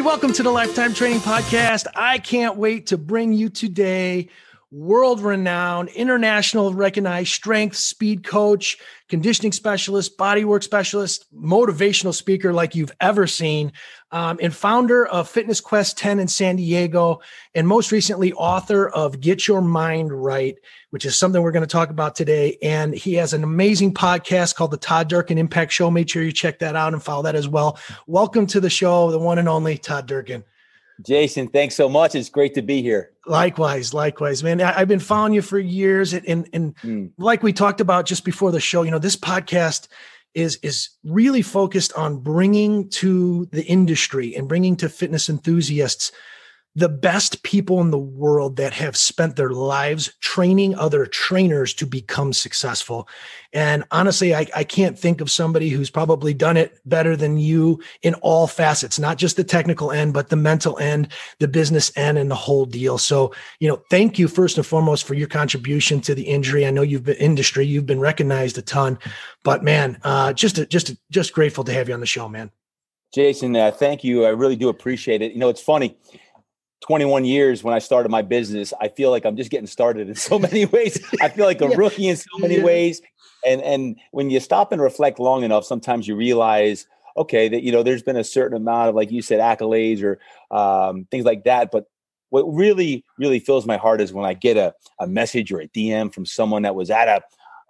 Welcome to the Lifetime Training Podcast. I can't wait to bring you today world renowned, international recognized strength, speed coach, conditioning specialist, bodywork specialist, motivational speaker like you've ever seen, um, and founder of Fitness Quest 10 in San Diego, and most recently, author of Get Your Mind Right, which is something we're going to talk about today. And he has an amazing podcast called the Todd Durkin Impact Show. Make sure you check that out and follow that as well. Welcome to the show, the one and only Todd Durkin. Jason, thanks so much. It's great to be here. Likewise, likewise, man. I, have been following you for years, and and, and mm. like we talked about just before the show, you know, this podcast is is really focused on bringing to the industry and bringing to fitness enthusiasts the best people in the world that have spent their lives training other trainers to become successful. And honestly, I, I, can't think of somebody who's probably done it better than you in all facets, not just the technical end, but the mental end, the business end, and the whole deal. So, you know, thank you first and foremost for your contribution to the injury. I know you've been industry, you've been recognized a ton, but man, uh, just, just, just grateful to have you on the show, man. Jason, uh, thank you. I really do appreciate it. You know, it's funny 21 years when I started my business, I feel like I'm just getting started in so many ways. I feel like a yeah. rookie in so many yeah. ways. And and when you stop and reflect long enough, sometimes you realize, okay, that you know, there's been a certain amount of, like you said, accolades or um, things like that. But what really, really fills my heart is when I get a, a message or a DM from someone that was at a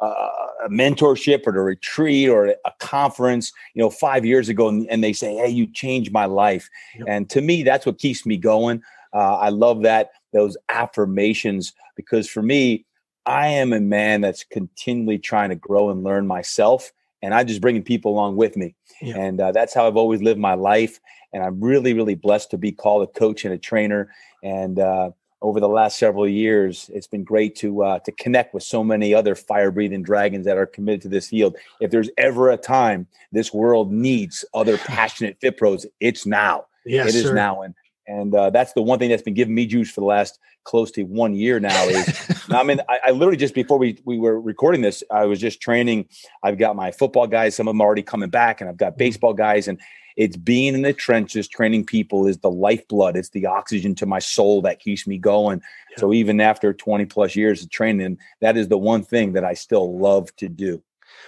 a mentorship or a retreat or a conference, you know, five years ago, and, and they say, "Hey, you changed my life," yep. and to me, that's what keeps me going. Uh, I love that those affirmations because for me, I am a man that's continually trying to grow and learn myself, and I'm just bringing people along with me. Yeah. And uh, that's how I've always lived my life. And I'm really, really blessed to be called a coach and a trainer. And uh, over the last several years, it's been great to uh, to connect with so many other fire breathing dragons that are committed to this field. If there's ever a time this world needs other passionate fit pros, it's now. Yes, it is sir. now. And and uh, that's the one thing that's been giving me juice for the last close to one year now. Is I mean, I, I, literally just before we we were recording this, I was just training. I've got my football guys; some of them are already coming back, and I've got mm-hmm. baseball guys. And it's being in the trenches, training people is the lifeblood. It's the oxygen to my soul that keeps me going. Yeah. So even after twenty plus years of training, that is the one thing that I still love to do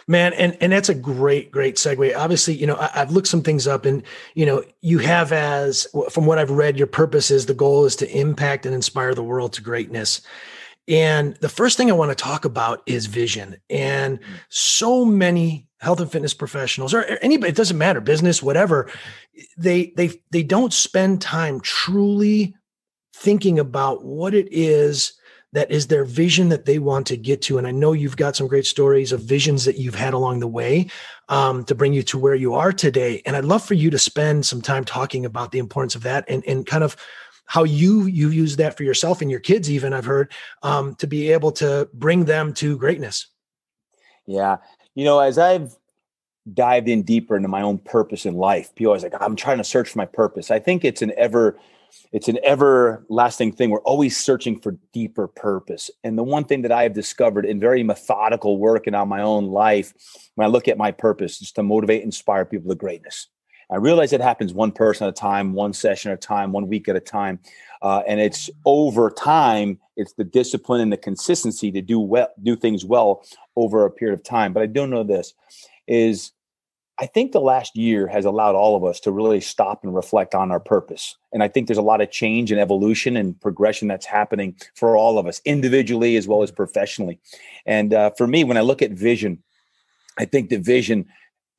man and and that's a great great segue. Obviously you know I, have looked some things up and you know you have as from what i've read your purpose is the goal is to impact and inspire the world to greatness. And the first thing i want to talk about is vision. And mm. so many health and fitness professionals or anybody it doesn't matter business whatever they they they don't spend time truly thinking about what it is that is their vision that they want to get to. And I know you've got some great stories of visions that you've had along the way um, to bring you to where you are today. And I'd love for you to spend some time talking about the importance of that and, and kind of how you you use that for yourself and your kids even i've heard um, to be able to bring them to greatness yeah you know as i've dived in deeper into my own purpose in life people always like i'm trying to search for my purpose i think it's an ever it's an everlasting thing. We're always searching for deeper purpose. And the one thing that I have discovered in very methodical work and on my own life, when I look at my purpose, is to motivate, inspire people to greatness. I realize it happens one person at a time, one session at a time, one week at a time. Uh, and it's over time, it's the discipline and the consistency to do well, do things well over a period of time. But I do know this is I think the last year has allowed all of us to really stop and reflect on our purpose. And I think there's a lot of change and evolution and progression that's happening for all of us, individually as well as professionally. And uh, for me, when I look at vision, I think the vision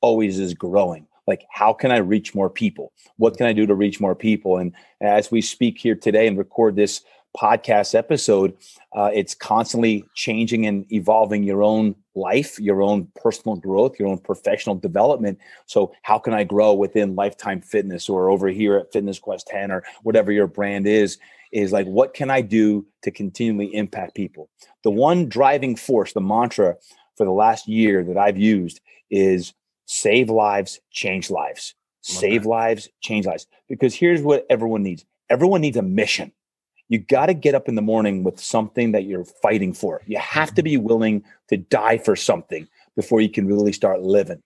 always is growing. Like, how can I reach more people? What can I do to reach more people? And as we speak here today and record this podcast episode, uh, it's constantly changing and evolving your own life, your own personal growth, your own professional development. So, how can I grow within Lifetime Fitness or over here at Fitness Quest 10 or whatever your brand is? Is like, what can I do to continually impact people? The one driving force, the mantra for the last year that I've used is save lives, change lives. Save lives, change lives. Because here's what everyone needs everyone needs a mission you got to get up in the morning with something that you're fighting for. You have to be willing to die for something before you can really start living.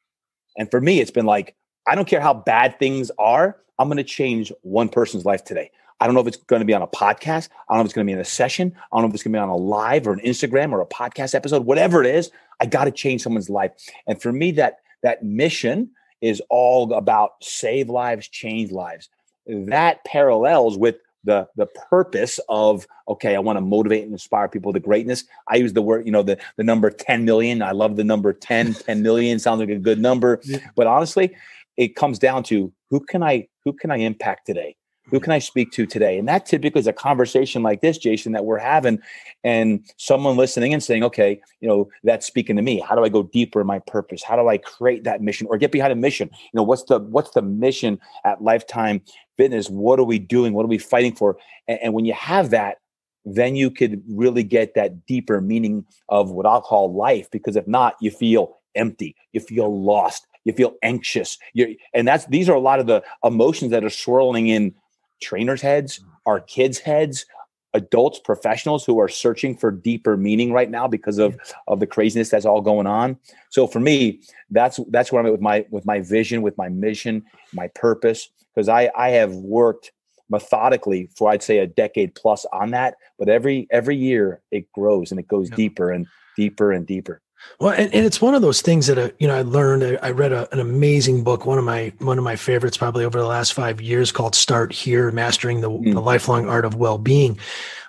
And for me, it's been like, I don't care how bad things are. I'm going to change one person's life today. I don't know if it's going to be on a podcast. I don't know if it's going to be in a session. I don't know if it's going to be on a live or an Instagram or a podcast episode, whatever it is. I got to change someone's life. And for me, that that mission is all about save lives, change lives. That parallels with the the purpose of okay i want to motivate and inspire people to greatness i use the word you know the the number 10 million i love the number 10 10 million sounds like a good number yeah. but honestly it comes down to who can i who can i impact today who hmm. can I speak to today? And that typically is a conversation like this, Jason, that we're having, and someone listening and saying, okay, you know, that's speaking to me. How do I go deeper in my purpose? How do I create that mission or get behind a mission? You know, what's the what's the mission at Lifetime Fitness? What are we doing? What are we fighting for? And, and when you have that, then you could really get that deeper meaning of what I'll call life. Because if not, you feel empty, you feel lost, you feel anxious. You're, and that's these are a lot of the emotions that are swirling in trainers' heads, mm-hmm. our kids' heads, adults, professionals who are searching for deeper meaning right now because of of the craziness that's all going on. So for me, that's that's where I'm at with my with my vision, with my mission, my purpose. Because I I have worked methodically for I'd say a decade plus on that, but every every year it grows and it goes yeah. deeper and deeper and deeper. Well, and, and it's one of those things that uh, you know I learned. I, I read a, an amazing book, one of my one of my favorites, probably over the last five years, called "Start Here: Mastering the, mm. the Lifelong Art of Well-Being."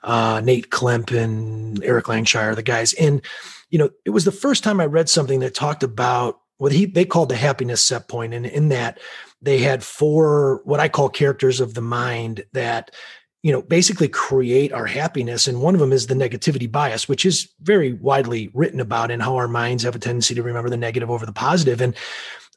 Uh, Nate Klemp and Eric Langshur, the guys, and you know it was the first time I read something that talked about what he they called the happiness set point, and in that they had four what I call characters of the mind that you know basically create our happiness and one of them is the negativity bias which is very widely written about and how our minds have a tendency to remember the negative over the positive and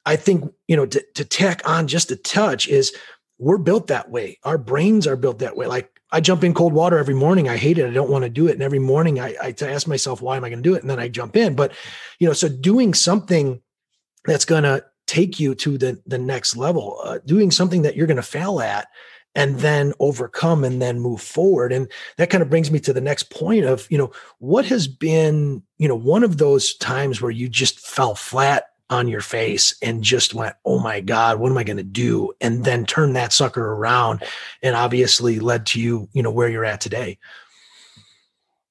i think you know to, to tack on just a touch is we're built that way. Our brains are built that way. Like i jump in cold water every morning i hate it i don't want to do it and every morning i, I ask myself why am i going to do it and then i jump in but you know so doing something that's going to take you to the the next level uh, doing something that you're going to fail at and then overcome and then move forward. And that kind of brings me to the next point of you know what has been you know one of those times where you just fell flat on your face and just went oh my god what am i going to do? and then turn that sucker around and obviously led to you you know where you're at today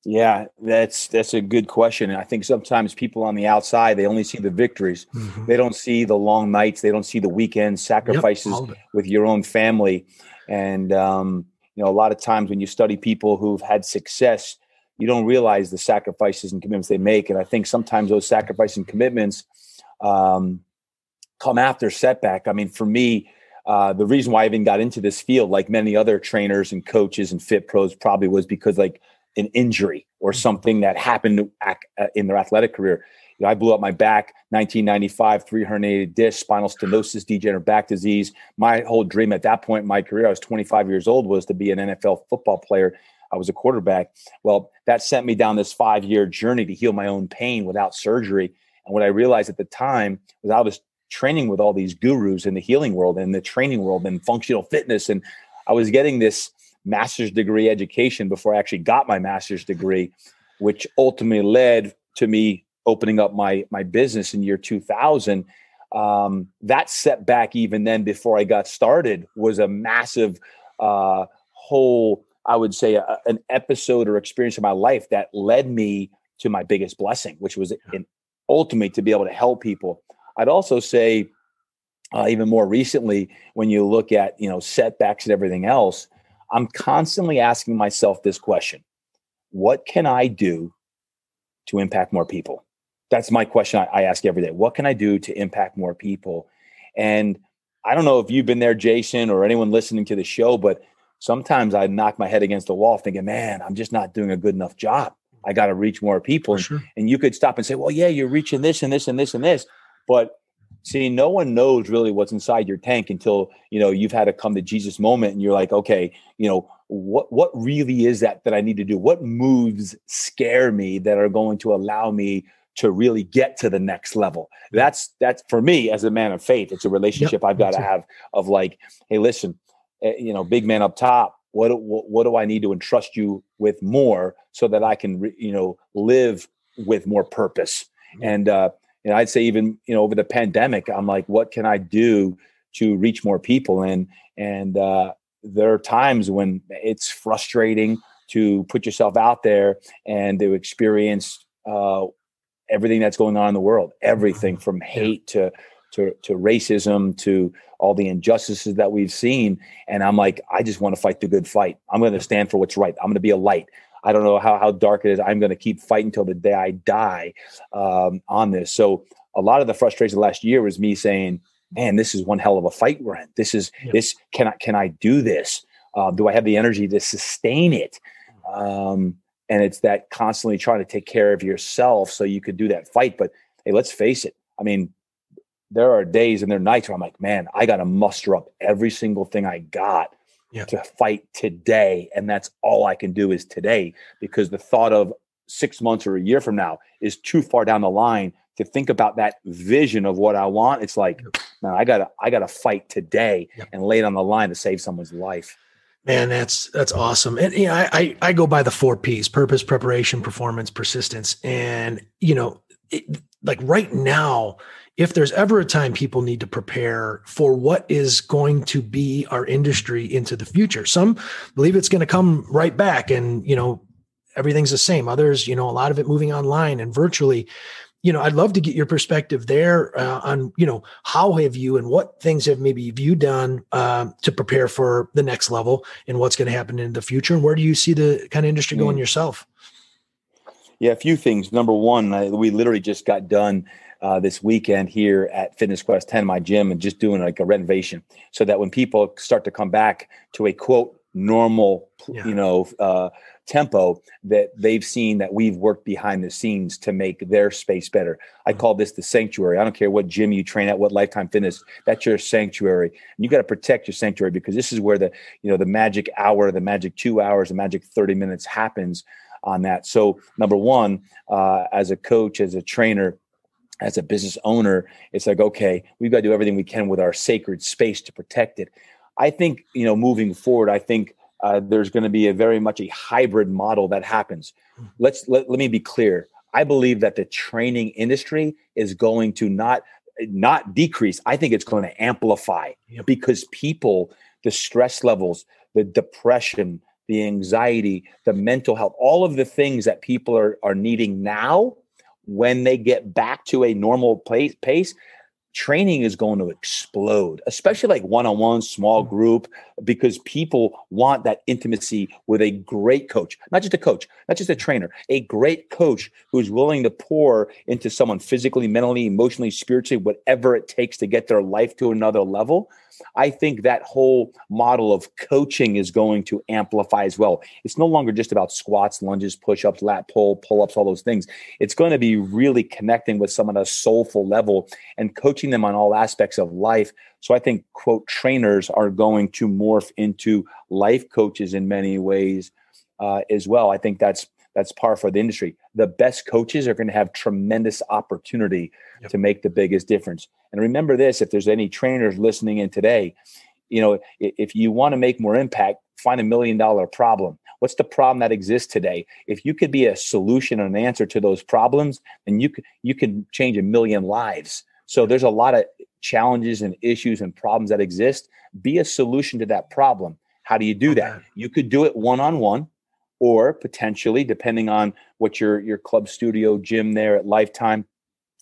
yeah, that's that's a good question. And I think sometimes people on the outside they only see the victories. Mm-hmm. They don't see the long nights. They don't see the weekend sacrifices yep, with your own family. And um, you know, a lot of times when you study people who've had success, you don't realize the sacrifices and commitments they make. And I think sometimes those sacrifices and commitments um, come after setback. I mean, for me, uh, the reason why I even got into this field, like many other trainers and coaches and fit pros, probably was because like an injury or mm-hmm. something that happened uh, in their athletic career. You know, I blew up my back 1995, three herniated discs, spinal stenosis, degenerative back disease. My whole dream at that point in my career, I was 25 years old, was to be an NFL football player. I was a quarterback. Well, that sent me down this five year journey to heal my own pain without surgery. And what I realized at the time was I was training with all these gurus in the healing world and the training world and functional fitness. And I was getting this master's degree education before I actually got my master's degree, which ultimately led to me opening up my my business in year 2000 um, that setback even then before i got started was a massive uh, whole i would say a, an episode or experience in my life that led me to my biggest blessing which was in ultimately to be able to help people. I'd also say uh, even more recently when you look at you know setbacks and everything else i'm constantly asking myself this question what can i do to impact more people that's my question I, I ask every day. What can I do to impact more people? And I don't know if you've been there, Jason, or anyone listening to the show, but sometimes I knock my head against the wall thinking, man, I'm just not doing a good enough job. I got to reach more people. Sure. And you could stop and say, well, yeah, you're reaching this and this and this and this. But see, no one knows really what's inside your tank until, you know, you've had a come to Jesus moment and you're like, okay, you know, what what really is that that I need to do? What moves scare me that are going to allow me to really get to the next level. That's that's for me as a man of faith. It's a relationship yep, I've got to have of like, hey, listen, eh, you know, big man up top. What, what what do I need to entrust you with more so that I can you know live with more purpose? Mm-hmm. And uh, know, I'd say even you know over the pandemic, I'm like, what can I do to reach more people? And and uh, there are times when it's frustrating to put yourself out there and to experience uh, everything that's going on in the world everything mm-hmm. from hate to to to racism to all the injustices that we've seen. And i'm like i just want to fight the good fight. I'm going to stand for what's right. I'm going to be a light i don't know how, how dark it is. I'm going to keep fighting until the day i die um, on this. So a lot of the frustration last year was me saying man this is one hell of a fight we're in. This is yeah. this can i can i do this? Uh, do i have the energy to sustain it? Um, and it's that constantly trying to take care of yourself so you could do that fight. But hey let's face it. I mean there are days and there are nights where I'm like, man, I got to muster up every single thing I got yeah. to fight today. And that's all I can do is today because the thought of six months or a year from now is too far down the line to think about that vision of what I want. It's like, man, I gotta, I gotta fight today yep. and lay it on the line to save someone's life. Man, that's that's awesome. And you know, I, I, I go by the four P's: purpose, preparation, performance, persistence. And you know, it, like right now, if there's ever a time people need to prepare for what is going to be our industry into the future. Some believe it's going to come right back and you know everything's the same. Others you know a lot of it moving online and virtually. You know i'd love to get your perspective there uh, on you know how have you and what things have maybe you done uh, to prepare for the next level and what's going to happen in the future and where do you see the kind of industry going mm. yourself? Yeah a few things. Number one I, we literally just got done uh, this weekend here at Fitness Quest 10, my gym, and just doing like a renovation so that when people start to come back to a quote normal, yeah. you know, uh, tempo, that they've seen that we've worked behind the scenes to make their space better. I mm-hmm. call this the sanctuary. I don't care what gym you train at, what Lifetime Fitness, that's your sanctuary. And you got to protect your sanctuary because this is where the, you know, the magic hour, the magic two hours, the magic 30 minutes happens on that. So number one, uh, as a coach, as a trainer, as a business owner, it's like, okay, we've got to do everything we can with our sacred space to protect it. I think, you know, moving forward, I think uh, there's going to be a very much a hybrid model that happens. Hmm. Let's let, let me be clear. I believe that the training industry is going to not not decrease. I think it's going to amplify yep. because people, the stress levels, the depression, the anxiety, the mental health, all of the things that people are, are needing now when they get back to a normal pace, pace training is going to explode, especially like one on one, small mm. group, because people want that intimacy with a great coach, not just a coach, not just a trainer, a great coach who's willing to pour into someone physically, mentally, emotionally, spiritually, whatever it takes to get their life to another level. I think that whole model of coaching is going to amplify as well. It's no longer just about squats, lunges, push ups, lat pull, pull ups, all those things. It's going to be really connecting with someone at a soulful level and coaching them on all aspects of life. So I think, quote, trainers are going to morph into life coaches in many ways uh, as well. I think that's that's par for the industry. The best coaches are going to have tremendous opportunity yep. to make the biggest difference. And remember this: if there's any trainers listening in today, you know, if you want to make more impact, find a million dollar problem. What's the problem that exists today? If you could be a solution and an answer to those problems, then you could you can change a million lives. So there's a lot of challenges and issues and problems that exist. Be a solution to that problem. How do you do that? You could do it one on one or potentially depending on what your your club studio gym there at lifetime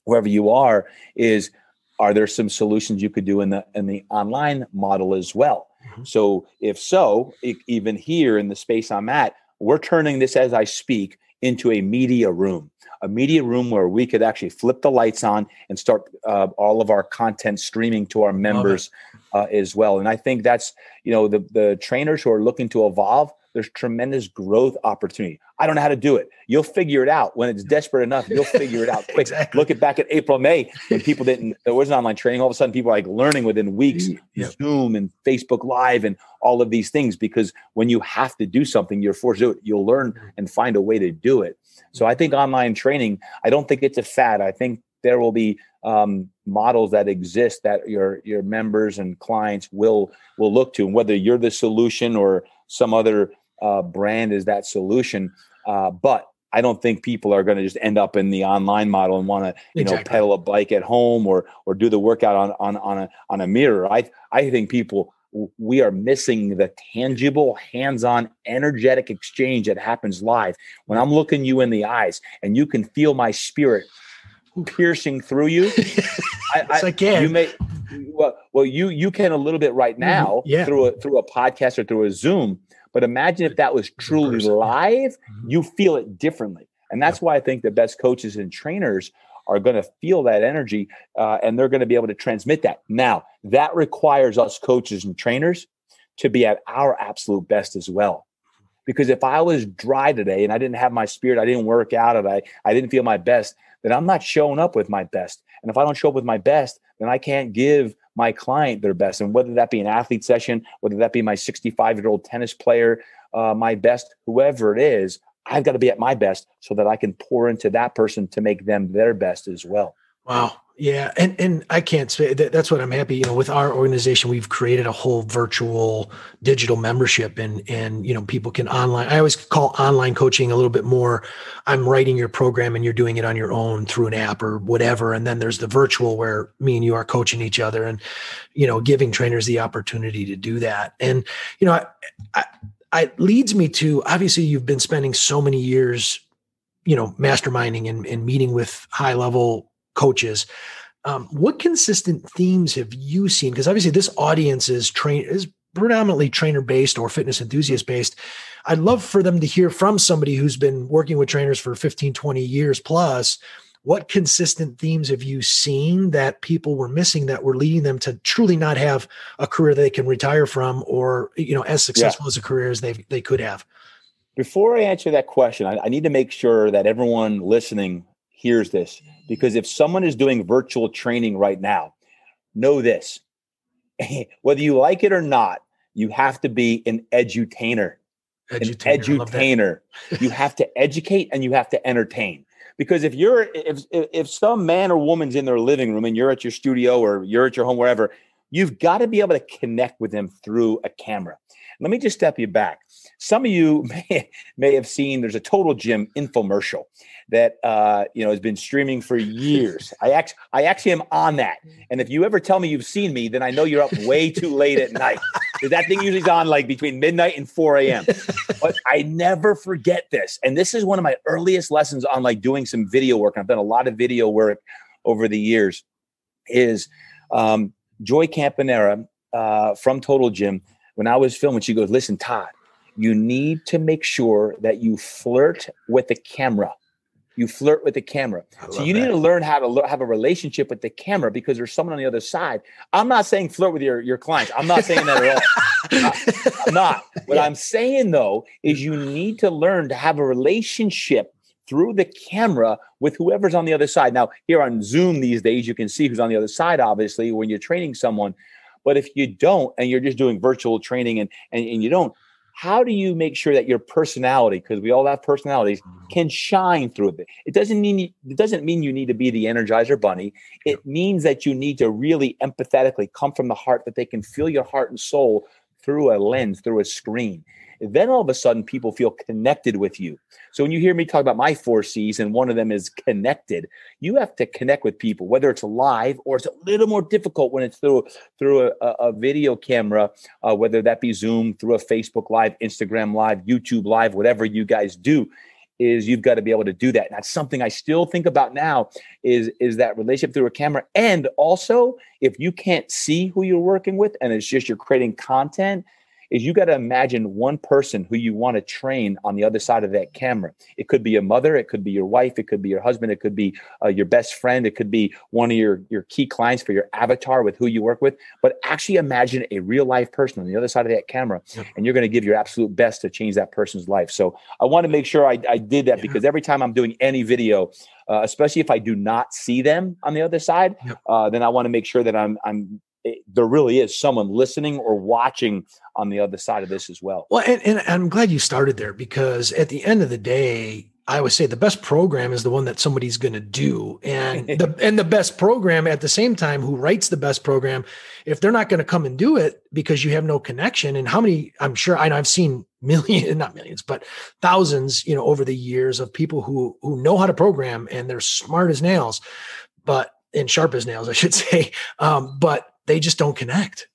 wherever you are is are there some solutions you could do in the in the online model as well? Mm-hmm. so if so even here in the space i'm at we're turning this as i speak into a media room a media room where we could actually flip the lights on and start uh, all of our content streaming to our members uh, as well. And i think that's you know the the trainers who are looking to evolve there's tremendous growth opportunity. I don't know how to do it. You'll figure it out when it's desperate enough. You'll figure it out quick. exactly. Look at back at April, May when people didn't. There wasn't online training. All of a sudden, people are like learning within weeks, yeah. Zoom and Facebook Live and all of these things. Because when you have to do something, you're forced to do it. You'll learn mm-hmm. and find a way to do it. So I think online training. I don't think it's a fad. I think there will be um, models that exist that your your members and clients will will look to, and whether you're the solution or some other uh, brand is that solution. Uh, but I don't think people are going to just end up in the online model and want to, you exactly. know, pedal a bike at home or or do the workout on on on a on a mirror. I I think people we are missing the tangible, hands-on, energetic exchange that happens live. When I'm looking you in the eyes and you can feel my spirit piercing through you. I, I, can. You may well, well, you you can a little bit right mm-hmm. now yeah. through a through a podcast or through a Zoom. But imagine if that was truly live, mm-hmm. you feel it differently. And that's why I think the best coaches and trainers are going to feel that energy uh, and they're going to be able to transmit that. Now, that requires us coaches and trainers to be at our absolute best as well. Because if I was dry today and I didn't have my spirit, I didn't work out, and I, I didn't feel my best, then I'm not showing up with my best. And if I don't show up with my best, then I can't give my client their best. And whether that be an athlete session, whether that be my 65 year old tennis player, uh, my best, whoever it is, I've got to be at my best so that I can pour into that person to make them their best as well. Wow. Yeah. And, and I can't say that that's what I'm happy, you know, with our organization, we've created a whole virtual digital membership and, and, you know, people can online, I always call online coaching a little bit more. I'm writing your program and you're doing it on your own through an app or whatever. And then there's the virtual where me and you are coaching each other and, you know, giving trainers the opportunity to do that. And, you know, I, I leads me to obviously you've been spending so many years you know masterminding and, and meeting with high level coaches. Um, what consistent themes have you seen? Because obviously this audience is is predominantly trainer based or fitness enthusiast based i'd love for them to hear from somebody who's been working with trainers for 15 20 years plus. What consistent themes have you seen that people were missing that were leading them to truly not have a career they can retire from or you know as successful yeah. as a career as they they could have? Before i answer that question I, I need to make sure that everyone listening hears this. Because if someone is doing virtual training right now know this. Whether you like it or not you have to be an edutainer. Edutainer, an edutainer. you have to educate and you have to entertain. Because if you're if if some man or woman's in their living room and you're at your studio or you're at your home wherever you've got to be able to connect with them through a camera. Let me just step you back. Some of you may, may have seen there's a total gym infomercial that uh, you know has been streaming for years. I actually I actually am on that. And if you ever tell me you've seen me, then I know you're up way too late at night. that thing usually is on like between midnight and 4 a.m. But I never forget this. And this is one of my earliest lessons on like doing some video work. I've done a lot of video work over the years. Is um, Joy Campanera uh, from Total Gym. When I was filming, she goes, "Listen, Todd, you need to make sure that you flirt with the camera." You flirt with the camera. So you that. need to learn how to have a relationship with the camera because there's someone on the other side. I'm not saying flirt with your, your clients. I'm not saying that at all. I'm not. What yeah. I'm saying though is you need to learn to have a relationship through the camera with whoever's on the other side. Now, here on Zoom these days, you can see who's on the other side, obviously, when you're training someone. But if you don't, and you're just doing virtual training and, and, and you don't, how do you make sure that your personality because we all have personalities mm-hmm. can shine through it it doesn't mean you, it doesn't mean you need to be the energizer bunny. It means that you need to really empathetically come from the heart that they can feel your heart and soul through a lens through a screen then all of a sudden people feel connected with you. So when you hear me talk about my four C's and one of them is connected, you have to connect with people, whether it's live or it's a little more difficult when it's through through a, a video camera, uh, whether that be Zoom, through a Facebook Live, Instagram Live, YouTube Live, whatever you guys do is you've got to be able to do that. And that's something I still think about now is is that relationship through a camera. And also, if you can't see who you're working with and it's just you're creating content, is you got to imagine one person who you want to train on the other side of that camera. It could be a mother, it could be your wife, it could be your husband, it could be uh, your best friend, it could be one of your your key clients for your avatar with who you work with. But actually imagine a real life person on the other side of that camera, yeah. and you're going to give your absolute best to change that person's life. So I want to make sure I, I did that yeah. because every time I'm doing any video, uh, especially if I do not see them on the other side, uh, then I want to make sure that I'm I'm it, there really is someone listening or watching on the other side of this as well. Well, and, and I'm glad you started there because at the end of the day, I always say the best program is the one that somebody's going to do, and the and the best program at the same time who writes the best program, if they're not going to come and do it because you have no connection, and how many I'm sure I know I've seen millions, not millions, but thousands, you know, over the years of people who who know how to program and they're smart as nails, but and sharp as nails, I should say, um, but they just don't connect.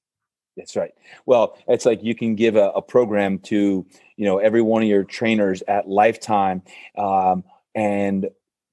That's right. Well, it's like you can give a, a program to you know every one of your trainers at lifetime, um, and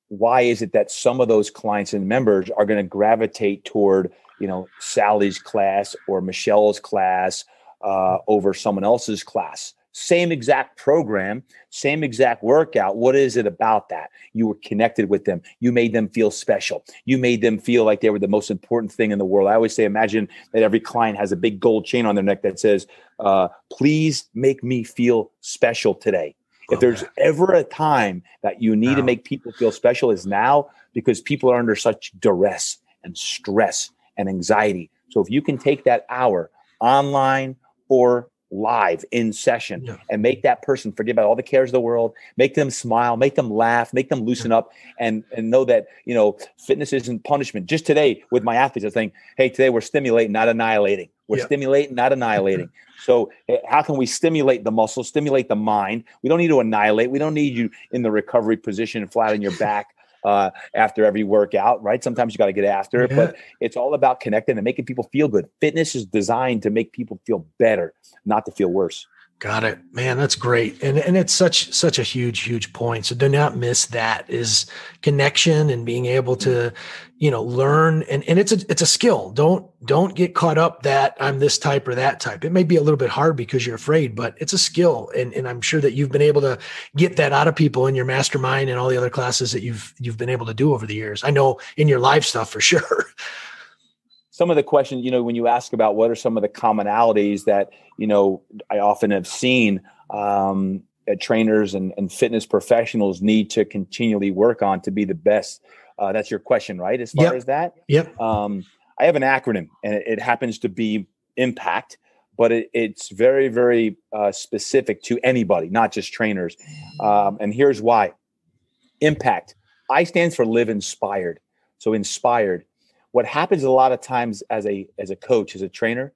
why is it that some of those clients and members are going to gravitate toward you know Sally's class or Michelle's class uh, over someone else's class? Same exact program, same exact workout. What is it about that? You were connected with them. You made them feel special. You made them feel like they were the most important thing in the world. I always say, imagine that every client has a big gold chain on their neck that says, uh, please make me feel special today. If there's ever a time that you need to make people feel special is now because people are under such duress and stress and anxiety. So if you can take that hour online or live in session yeah. and make that person forget about all the cares of the world make them smile make them laugh make them loosen up and and know that you know fitness isn't punishment. Just today with my athletes i think hey today we're stimulating not annihilating. We're yeah. stimulating not annihilating. So eh, how can we stimulate the muscle stimulate the mind? We don't need to annihilate. We don't need you in the recovery position flat on your back uh, after every workout, right? Sometimes you got to get after it, but it's all about connecting and making people feel good. Fitness is designed to make people feel better, not to feel worse. Got it, man. That's great, and and it's such such a huge huge point. So do not miss that is connection and being able to, you know, learn and and it's a it's a skill. Don't don't get caught up that I'm this type or that type. It may be a little bit hard because you're afraid, but it's a skill, and and I'm sure that you've been able to get that out of people in your mastermind and all the other classes that you've you've been able to do over the years. I know in your live stuff for sure some of the questions, you know, when you ask about what are some of the commonalities that, you know, I often have seen um, trainers and, and fitness professionals need to continually work on to be the best. Uh, that's your question, right? As far yep. as that? Yep. Um, I have an acronym and it, it happens to be IMPACT, but it, it's very, very uh, specific to anybody, not just trainers. Um, and here's why IMPACT. I stands for live inspired. So inspired what happens a lot of times as a as a coach as a trainer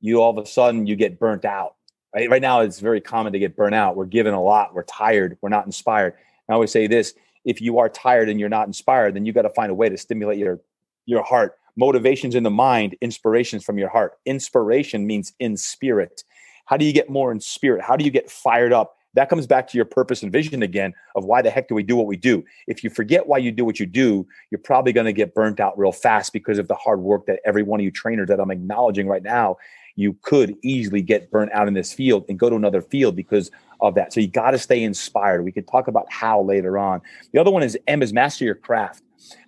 you all of a sudden you get burnt out right? Right now it's very common to get burnt out. We're given a lot. We're tired. We're not inspired. I always say this if you are tired and you're not inspired then you got to find a way to stimulate your your heart. Motivations in the mind inspirations from your heart. Inspiration means in spirit. How do you get more in spirit? How do you get fired up that comes back to your purpose and vision again of why the heck do we do what we do. If you forget why you do what you do, you're probably going to get burnt out real fast because of the hard work that every one of you trainers that I'm acknowledging right now, you could easily get burnt out in this field and go to another field because of that. So you got to stay inspired. We could talk about how later on. The other one is M is master your craft.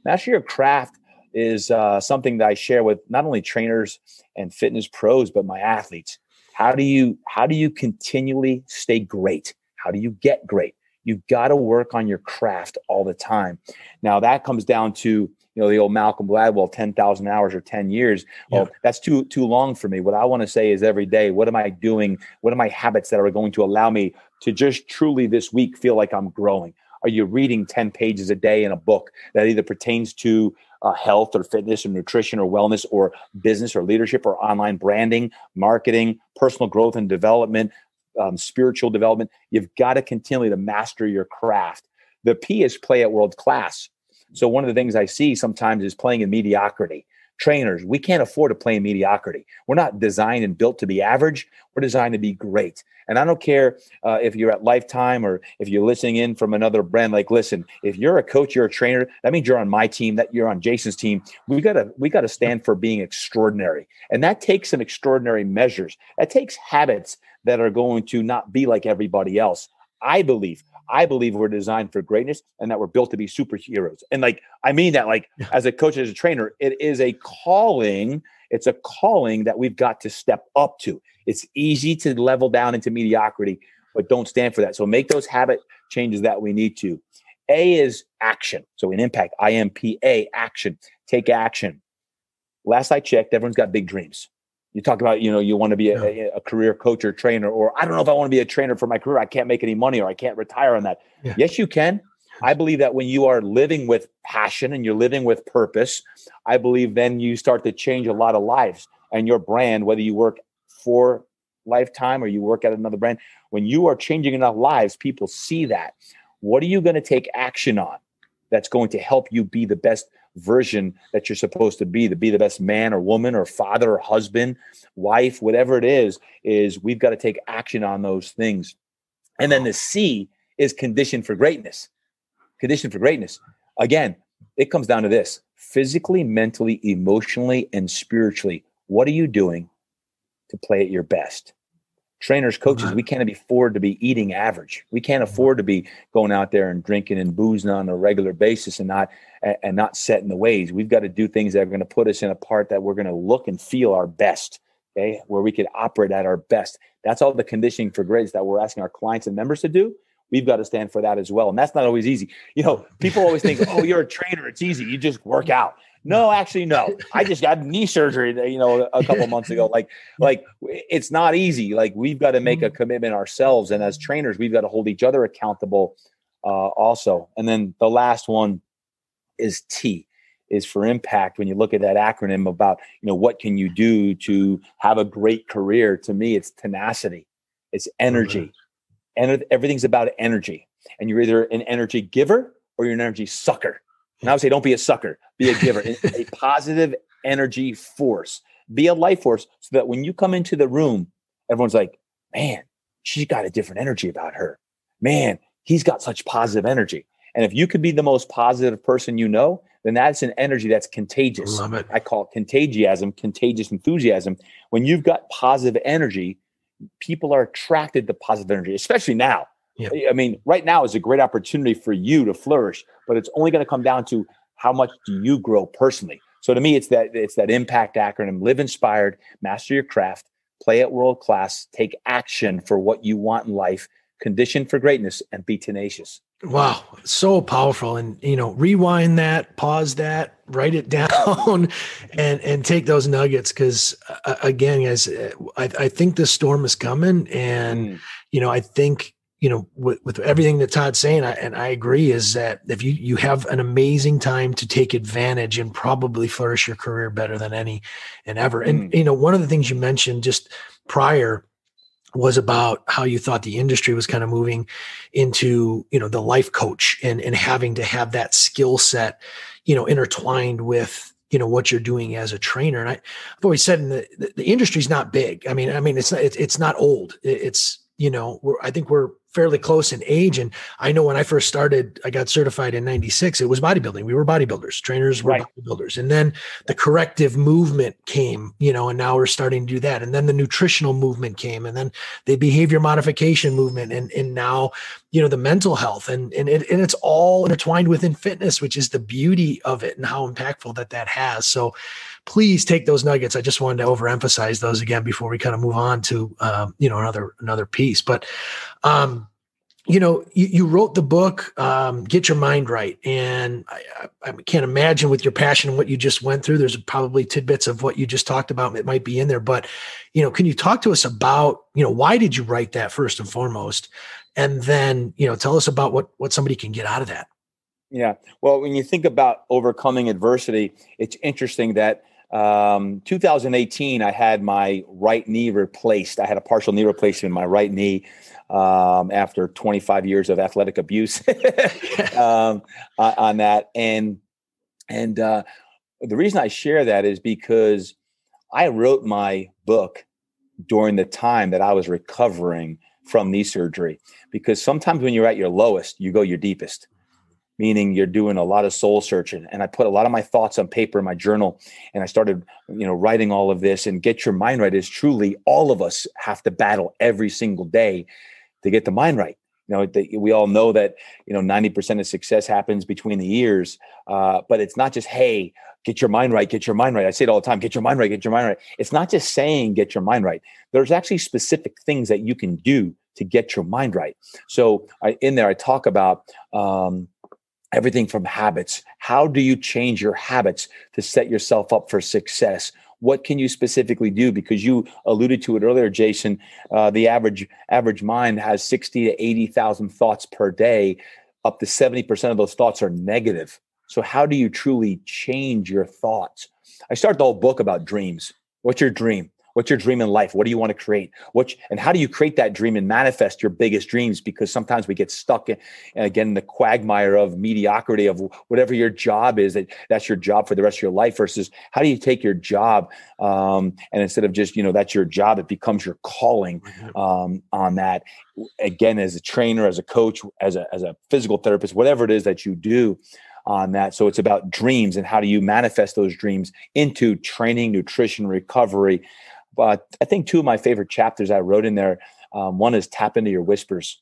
Master your craft is uh, something that I share with not only trainers and fitness pros, but my athletes how do you how do you continually stay great? How do you get great? You've got to work on your craft all the time. Now that comes down to you know the old malcolm gladwell 10000 hours or 10 years. Well yeah. that's too too long for me. What i want to say is every day what am i doing? What are my habits that are going to allow me to just truly this week feel like i'm growing are you reading 10 pages a day in a book that either pertains to uh, health or fitness or nutrition or wellness or business or leadership or online branding, marketing, personal growth and development, um, spiritual development. You've got to continually to master your craft. The P is play at world class. So one of the things I see sometimes is playing in mediocrity trainers, we can't afford to play mediocrity. We're not designed and built to be average. We're designed to be great. And I don't care uh, if you're at Lifetime or if you're listening in from another brand. Like, listen, if you're a coach, you're a trainer. That means you're on my team. That you're on Jason's team. We gotta we gotta stand for being extraordinary, and that takes some extraordinary measures. That takes habits that are going to not be like everybody else. I believe I believe we're designed for greatness and that we're built to be superheroes. And like, I mean that like as a coach, as a trainer, it is a calling. It's a calling that we've got to step up to. It's easy to level down into mediocrity, but don't stand for that. So make those habit changes that we need to. A is action. So in impact, I M P A, action. Take action. Last I checked, everyone's got big dreams. You talk about, you know, you want to be a, yeah. a, a, career coach or trainer, or I don't know if I want to be a trainer for my career. I can't make any money or I can't retire on that. Yeah. Yes, you can. I believe that when you are living with passion and you're living with purpose, I believe then you start to change a lot of lives and your brand, whether you work for lifetime or you work at another brand, when you are changing enough lives, people see that. What are you going to take action on that's going to help you be the best version that you're supposed to be to be the best man or woman or father or husband wife whatever it is is we've got to take action on those things. And then the c is condition for greatness. Condition for greatness. Again it comes down to this physically mentally emotionally and spiritually what are you doing to play at your best trainers, coaches, we can't afford to be eating average. We can't afford to be going out there and drinking and boozing on a regular basis and not and not setting the ways. We've got to do things that are going to put us in a part that we're going to look and feel our best. Okay, where we could operate at our best. That's all the conditioning for grades that we're asking our clients and members to do. We've got to stand for that as well, and that's not always easy. You know, people always think, "Oh, you're a trainer; it's easy. You just work out." No, actually, no. I just got knee surgery, you know, a couple months ago. Like, like it's not easy. Like we've got to make a mm-hmm. commitment ourselves, and as trainers, we've got to hold each other accountable, uh, also. And then the last one is T is for impact. When you look at that acronym about, you know, what can you do to have a great career? To me, it's tenacity, it's energy, and everything's about energy. And you're either an energy giver or you're an energy sucker. And I would say, don't be a sucker, be a giver, a positive energy force, be a life force so that when you come into the room, everyone's like, man, she's got a different energy about her. Man, he's got such positive energy. And if you could be the most positive person you know, then that's an energy that's contagious. Love it. I call it contagiasm, contagious enthusiasm. When you've got positive energy, people are attracted to positive energy, especially now. Yeah. I mean, right now is a great opportunity for you to flourish, but it's only going to come down to how much do you grow personally. So to me, it's that it's that impact acronym: live inspired, master your craft, play at world class, take action for what you want in life, condition for greatness, and be tenacious. Wow, so powerful. And you know, rewind that, pause that, write it down, and and take those nuggets because uh, again, guys, I, I think the storm is coming, and mm. you know, I think you know, with, with everything that Todd's saying, I, and I agree, is that if you you have an amazing time to take advantage and probably flourish your career better than any and ever. Mm. And you know, one of the things you mentioned just prior was about how you thought the industry was kind of moving into you know the life coach and and having to have that skill set you know intertwined with you know what you're doing as a trainer and I, have always said in the, the, the industry's not big i mean i mean it's not it's, it's not old it's you know i think we're fairly close in age. And I know when I first started, I got certified in 96, it was bodybuilding. We were bodybuilders, trainers were right. bodybuilders. And then the corrective movement came, you know, and now we're starting to do that. And then the nutritional movement came, and then the behavior modification movement. And, and now, you know, the mental health and, and, it, and it's all intertwined within fitness, which is the beauty of it and how impactful that that has. So, please take those nuggets. I just wanted to overemphasize those again before we kind of move on to um, you know another another piece. But um, you know, you, you, wrote the book, um, Get Your Mind Right. And I, I, can't imagine with your passion and what you just went through, there's probably tidbits of what you just talked about. It might be in there, but, you know, can you talk to us about, you know, why did you write that first and foremost? And then, you know, tell us about what, what somebody can get out of that. Yeah. Well, when you think about overcoming adversity, it's interesting that um, 2018, I had my right knee replaced. I had a partial knee replacement in my right knee um, after 25 years of athletic abuse um, on that. And and uh, the reason I share that is because I wrote my book during the time that I was recovering from knee surgery. Because sometimes when you're at your lowest, you go your deepest meaning you're doing a lot of soul searching. And i put a lot of my thoughts on paper in my journal and i started you know writing all of this. And get your mind right is truly all of us have to battle every single day to get the mind right. You know the, we all know that you know 90% of success happens between the ears uh, but it's not just hey get your mind right get your mind right. I say it all the time get your mind right get your mind right. It's not just saying get your mind right. There's actually specific things that you can do to get your mind right. So I, in there i talk about um, everything from habits. How do you change your habits to set yourself up for success? what can you specifically do? Because you alluded to it earlier jason uh, the average average mind has 60 to 80000 thoughts per day. Up to 70% of those thoughts are negative. So how do you truly change your thoughts? I start the whole book about dreams. What's your dream What's your dream in life? What do you want to create? What and how do you create that dream and manifest your biggest dreams? Because sometimes we get stuck in and again in the quagmire of mediocrity of whatever your job is that that's your job for the rest of your life. Versus how do you take your job um, and instead of just you know that's your job, it becomes your calling um, on that. Again, as a trainer, as a coach, as a as a physical therapist, whatever it is that you do on that. So it's about dreams and how do you manifest those dreams into training, nutrition, recovery, but I think two of my favorite chapters I wrote in there. Um, one is tap into your whispers,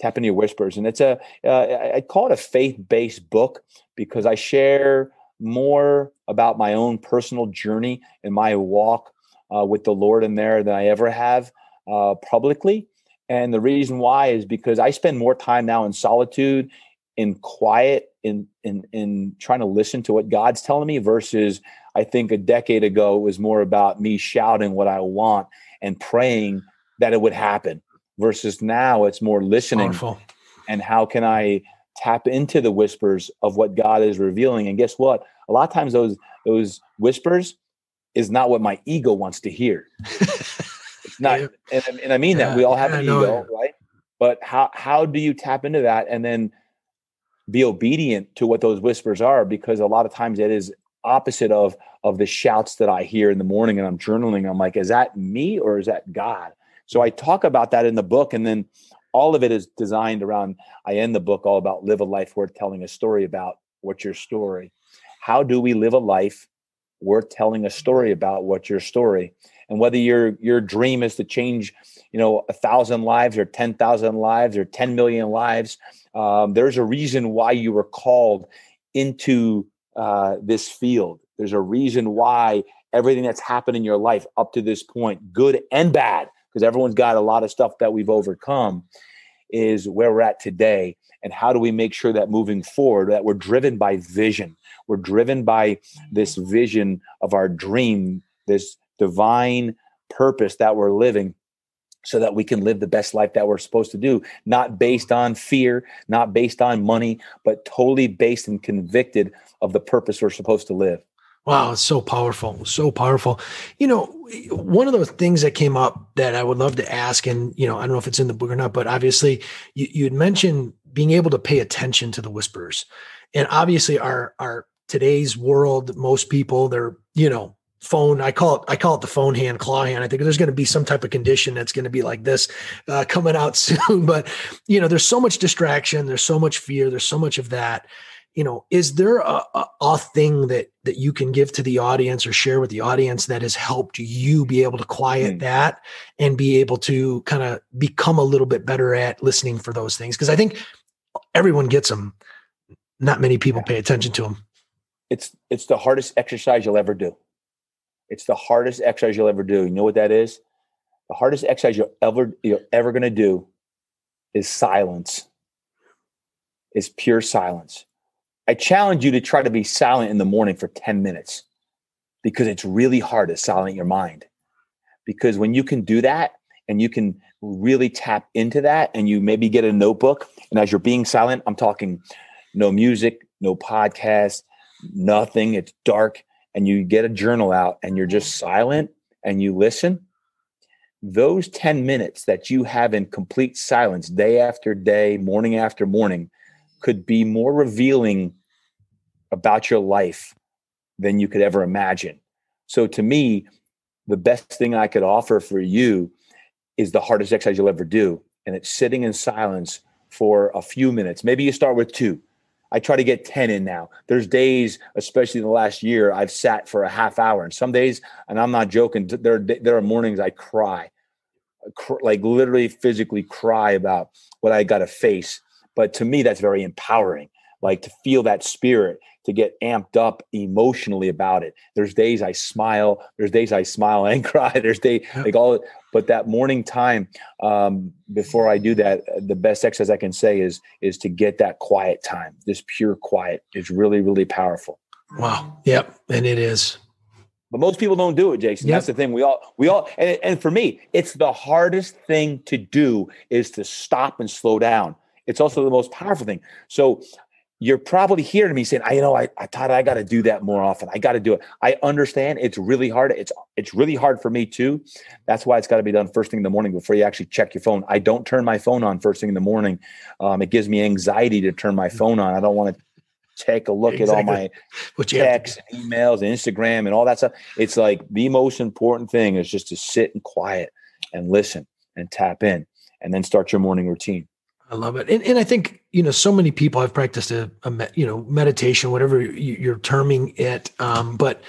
tap into your whispers, and it's a uh, I call it a faith based book because I share more about my own personal journey and my walk uh, with the Lord in there than I ever have uh, publicly. And the reason why is because I spend more time now in solitude, in quiet, in in in trying to listen to what God's telling me versus I think a decade ago it was more about me shouting what I want and praying that it would happen versus now it's more listening Powerful. and how can I tap into the whispers of what God is revealing? And guess what? A lot of times those those whispers is not what my ego wants to hear. It's not yeah. and, and, I mean yeah, that we all have yeah, an ego right? But how how do you tap into that and then be obedient to what those whispers are? Because a lot of times it is opposite of of the shouts that I hear in the morning and I'm journaling. I'm like, is that me or is that God? So I talk about that in the book, and then all of it is designed around. I end the book all about live a life worth telling a story about. What's your story? How do we live a life worth telling a story about? What's your story? And whether your your dream is to change, you know, a thousand lives or ten thousand lives or ten million lives, um, there's a reason why you were called into uh, this field. There's a reason why everything that's happened in your life up to this point, good and bad, because everyone's got a lot of stuff that we've overcome, is where we're at today. And how do we make sure that moving forward, that we're driven by vision? We're driven by this vision of our dream, this divine purpose that we're living so that we can live the best life that we're supposed to do, not based on fear, not based on money, but totally based and convicted of the purpose we're supposed to live. Wow, it's so powerful, so powerful. You know, one of those things that came up that I would love to ask, and you know, I don't know if it's in the book or not, but obviously, you, you had mentioned being able to pay attention to the whispers, and obviously, our our today's world, most people, they're you know phone i call it i call it the phone hand claw hand. I think there's going to be some type of condition that's going to be like this uh, coming out soon but you know there's so much distraction there's so much fear there's so much of that. You know is there a, a, a, thing that that you can give to the audience or share with the audience that has helped you be able to quiet mm. that and be able to kind of become a little bit better at listening for those things? Because i think everyone gets them not many people pay attention to them it's it's the hardest exercise you'll ever do it's the hardest exercise you'll ever do. You know what that is? The hardest exercise you'll ever you're ever going to do is silence. Is pure silence. I challenge you to try to be silent in the morning for 10 minutes because it's really hard to silence your mind. Because when you can do that and you can really tap into that and you maybe get a notebook and as you're being silent, I'm talking no music, no podcast, nothing, it's dark and you get a journal out and you're just silent and you listen, those 10 minutes that you have in complete silence day after day, morning after morning, could be more revealing about your life than you could ever imagine. So to me, the best thing I could offer for you is the hardest exercise you'll ever do. And it's sitting in silence for a few minutes. Maybe you start with two, I try to get 10 in now. There's days, especially in the last year, I've sat for a half hour. And some days, and I'm not joking, there, there are mornings I cry, like literally physically cry about what I got to face. But to me, that's very empowering, like to feel that spirit, to get amped up emotionally about it. There's days I smile, there's days I smile and cry. There's day like all but that morning time um, before I do that, the best exercise I can say is is to get that quiet time. This pure quiet is really really powerful. Wow. Yep, and it is. But most people don't do it, Jason. Yep. That's the thing. We all, we all, and, and for me, it's the hardest thing to do is to stop and slow down. It's also the most powerful thing. So you're probably hearing me saying, I, you know, I, I thought I got to do that more often. I got to do it. I understand it's really hard. It's, it's really hard for me too. That's why it's got to be done first thing in the morning before you actually check your phone. I don't turn my phone on first thing in the morning. Um, it gives me anxiety to turn my phone on. I don't want to take a look exactly. at all my texts and emails and Instagram and all that stuff. It's like the most important thing is just to sit and quiet and listen and tap in and then start your morning routine. I love it. And, and I think, you know, so many people have practiced a, a you know, meditation, whatever you're terming it. Um, but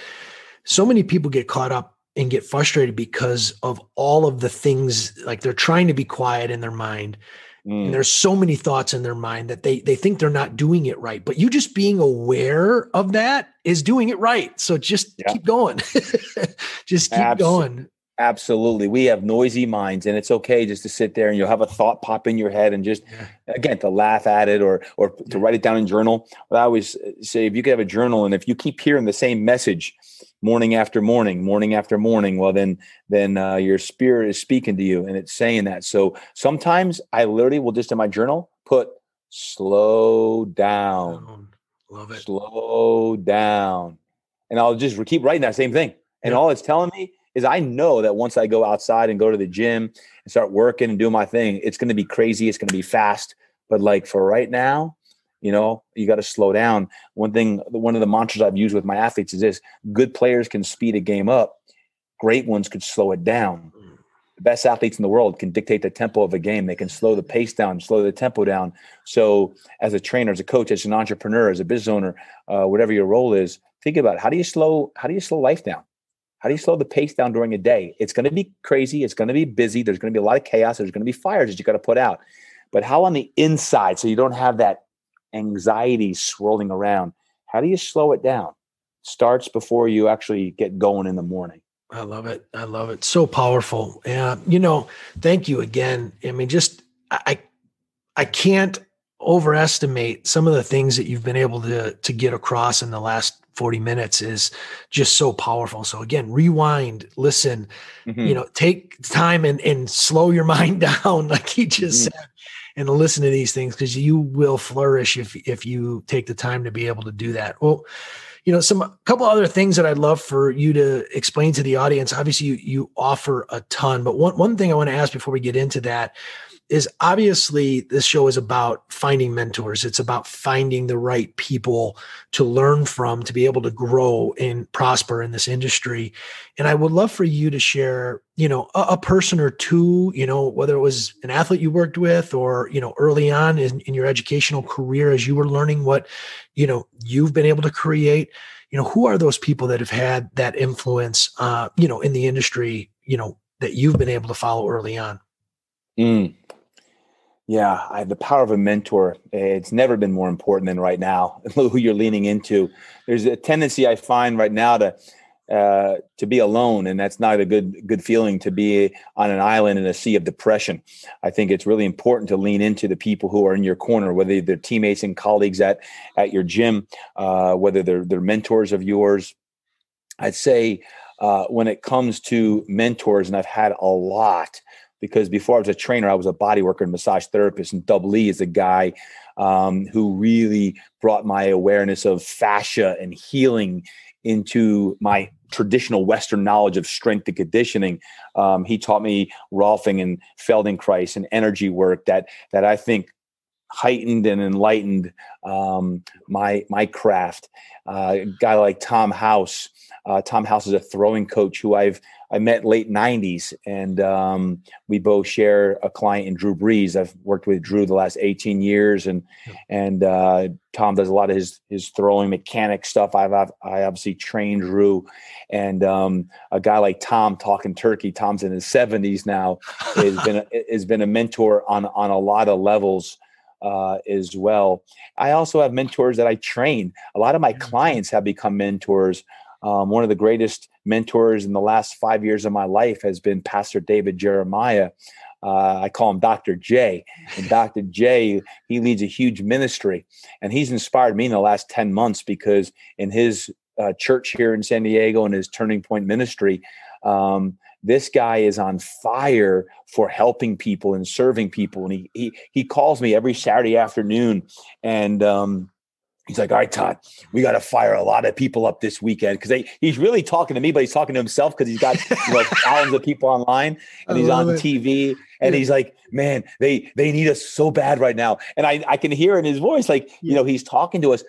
so many people get caught up and get frustrated because of all of the things like they're trying to be quiet in their mind. Mm. And there's so many thoughts in their mind that they they think they're not doing it right. But you just being aware of that is doing it right. So just yeah. keep going. just keep Absolutely. going. Absolutely. We have noisy minds and it's okay just to sit there and you'll have a thought pop in your head and just yeah. again to laugh at it or or to write it down in journal. But I always say if you could have a journal and if you keep hearing the same message morning after morning, morning after morning, well then then uh, your spirit is speaking to you and it's saying that. So sometimes I literally will just in my journal put slow down. Love it. Slow down. And I'll just keep writing that same thing. And yeah. all it's telling me is I know that once I go outside and go to the gym and start working and doing my thing, it's going to be crazy. It's going to be fast. But like for right now, you know, you got to slow down. One thing, one of the mantras I've used with my athletes is this good players can speed a game up, great ones could slow it down. The best athletes in the world can dictate the tempo of a game. They can slow the pace down, slow the tempo down. So, as a trainer, as a coach, as an entrepreneur, as a business owner, uh, whatever your role is, think about how do you slow how do you slow life down? How do you slow the pace down during a day? It's going to be crazy. It's going to be busy. There's going to be a lot of chaos. There's going to be fires that you got to put out. But how on the inside, so you don't have that anxiety swirling around, how do you slow it down? Starts before you actually get going in the morning. I love it. I love it. So powerful. Yeah. You know, thank you again. I mean, just I I can't overestimate some of the things that you've been able to to get across in the last 40 minutes is just so powerful. So again, rewind, listen, mm-hmm. you know, take time and, and slow your mind down, like he just mm-hmm. said, and listen to these things because you will flourish if if you take the time to be able to do that. Well, you know, some a couple other things that I'd love for you to explain to the audience. Obviously, you you offer a ton, but one one thing I want to ask before we get into that is obviously this show is about finding mentors. It's about finding the right people to learn from to be able to grow and prosper in this industry. And I would love for you to share, you know, a, a person or two, you know, whether it was an athlete you worked with or, you know, early on in, in your educational career as you were learning what, you know, you've been able to create, you know, who are those people that have had that influence, uh, you know, in the industry, you know, that you've been able to follow early on? Mm, yeah, I, the power of a mentor, it's never been more important than right now, who you're leaning into. There's a tendency I find right now to uh, to be alone, and that's not a good good feeling to be on an island in a sea of depression. I think it's really important to lean into the people who are in your corner, whether they're teammates and colleagues at at your gym, uh, whether they're they're mentors of yours. I'd say uh, when it comes to mentors, and I've had a lot because before I was a trainer, I was a body worker and massage therapist. And Dub Leigh is a guy um, who really brought my awareness of fascia and healing into my traditional Western knowledge of strength and conditioning. Um, he taught me Rolfing and Feldenkrais and energy work that that I think heightened and enlightened um, my my craft. Uh, a guy like Tom House. Uh, Tom House is a throwing coach who I've I met late '90s, and um, we both share a client in Drew Brees. I've worked with Drew the last 18 years, and and uh, Tom does a lot of his his throwing mechanic stuff. I've, I've I obviously trained Drew, and um, a guy like Tom talking turkey. Tom's in his 70s now. has been a, has been a mentor on on a lot of levels uh, as well. I also have mentors that I train. A lot of my clients have become mentors um, one of the greatest mentors in the last five years of my life has been Pastor David Jeremiah. Uh, I call him Dr. J. And Dr. J, he leads a huge ministry. And he's inspired me in the last 10 months because in his uh, church here in San Diego and his Turning Point Ministry. Um, this guy is on fire for helping people and serving people, and he he he calls me every Saturday afternoon, and um, he's like, "All right, Todd, we got to fire a lot of people up this weekend because he's really talking to me, but he's talking to himself because he's got know, thousands of people online and he's on it. TV, and yeah. he's like, "Man, they they need us so bad right now," and I I can hear in his voice like you know he's talking to us.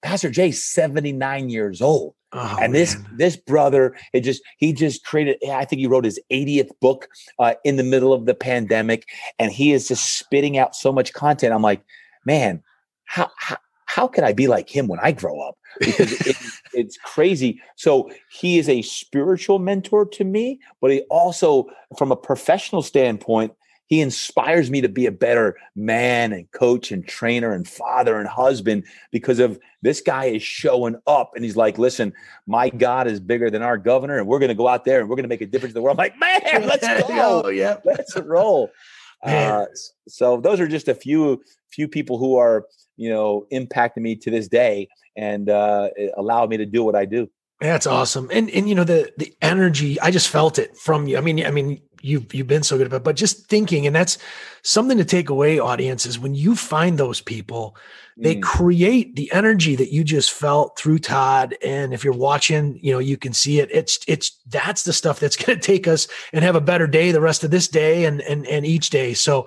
Pastor Jay, seventy nine years old. Oh, and this man. this brother, it just he just created. I think he wrote his 80th book uh, in the middle of the pandemic, and he is just spitting out so much content. I'm like, man, how how, how can I be like him when I grow up? Because it, it's crazy. So he is a spiritual mentor to me, but he also, from a professional standpoint, he inspires me to be a better man and coach and trainer and father and husband because of this guy is showing up and he's like, listen, my God is bigger than our governor, and we're going to go out there and we're going to make a difference in the world. I'm like, man, let's go. oh, yeah. Let's roll. Uh, so those are just a few few people who are you know impacted me to this day and uh, allow me to do what I do. That's awesome. And and you know the the energy I just felt it from you. I mean I mean you've you've been so good about but just thinking and that's something to take away audiences when you find those people they mm. create the energy that you just felt through Todd and if you're watching, you know, you can see it. It's it's that's the stuff that's going to take us and have a better day the rest of this day and and and each day. So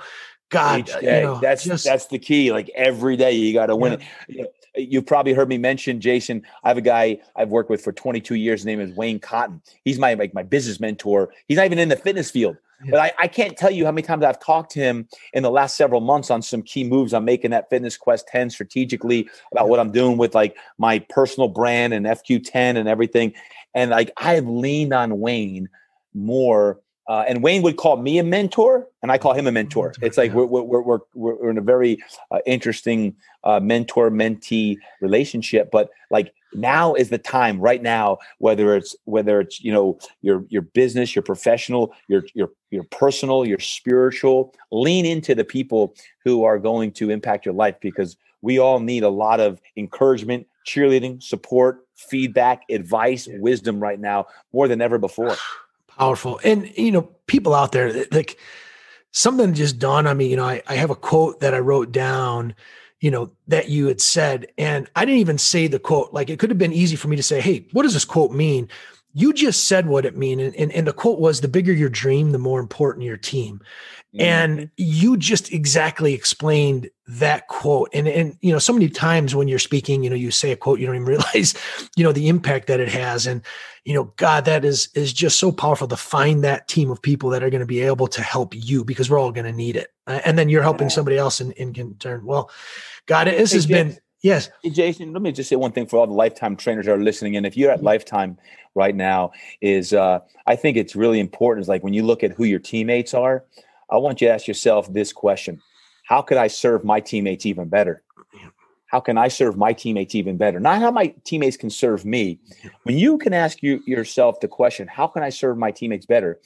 God, you know, that's just, that's the key. Like every day, you got to win yeah. it. You know, You've probably heard me mention Jason. I have a guy I've worked with for 22 years. His name is Wayne Cotton. He's my like my business mentor. He's not even in the fitness field, yeah. but I, I can't tell you how many times I've talked to him in the last several months on some key moves I'm making that Fitness Quest 10 strategically about what I'm doing with like my personal brand and FQ10 and everything. And like I have leaned on Wayne more uh, and Wayne would call me a mentor, and I call him a mentor. It's like we're we're we're we're, in a very uh, interesting uh, mentor mentee relationship. But like now is the time, right now, whether it's whether it's you know your your business, your professional, your your your personal, your spiritual, lean into the people who are going to impact your life because we all need a lot of encouragement, cheerleading, support, feedback, advice, wisdom right now more than ever before. Powerful. And, you know, people out there, like something just dawned on me. You know, I, I have a quote that I wrote down, you know, that you had said, and I didn't even say the quote. Like it could have been easy for me to say, hey, what does this quote mean? You just said what it mean. And, and, and the quote was the bigger your dream, the more important your team. Mm-hmm. And you just exactly explained that quote. And and you know, so many times when you're speaking, you know, you say a quote, you don't even realize, you know, the impact that it has. And you know, God, that is is just so powerful to find that team of people that are going to be able to help you because we're all going to need it. And then you're helping yeah. somebody else in, in turn. Well, God, this has been yes. Jason, let me just say one thing for all the lifetime trainers that are listening. And if you're at mm-hmm. lifetime right now, is uh, I think it's really important is like when you look at who your teammates are I want you to ask yourself this question How could I serve my teammates even better? How can I serve my teammates even better? Not how my teammates can serve me. When you can ask you, yourself the question, How can I serve my teammates better?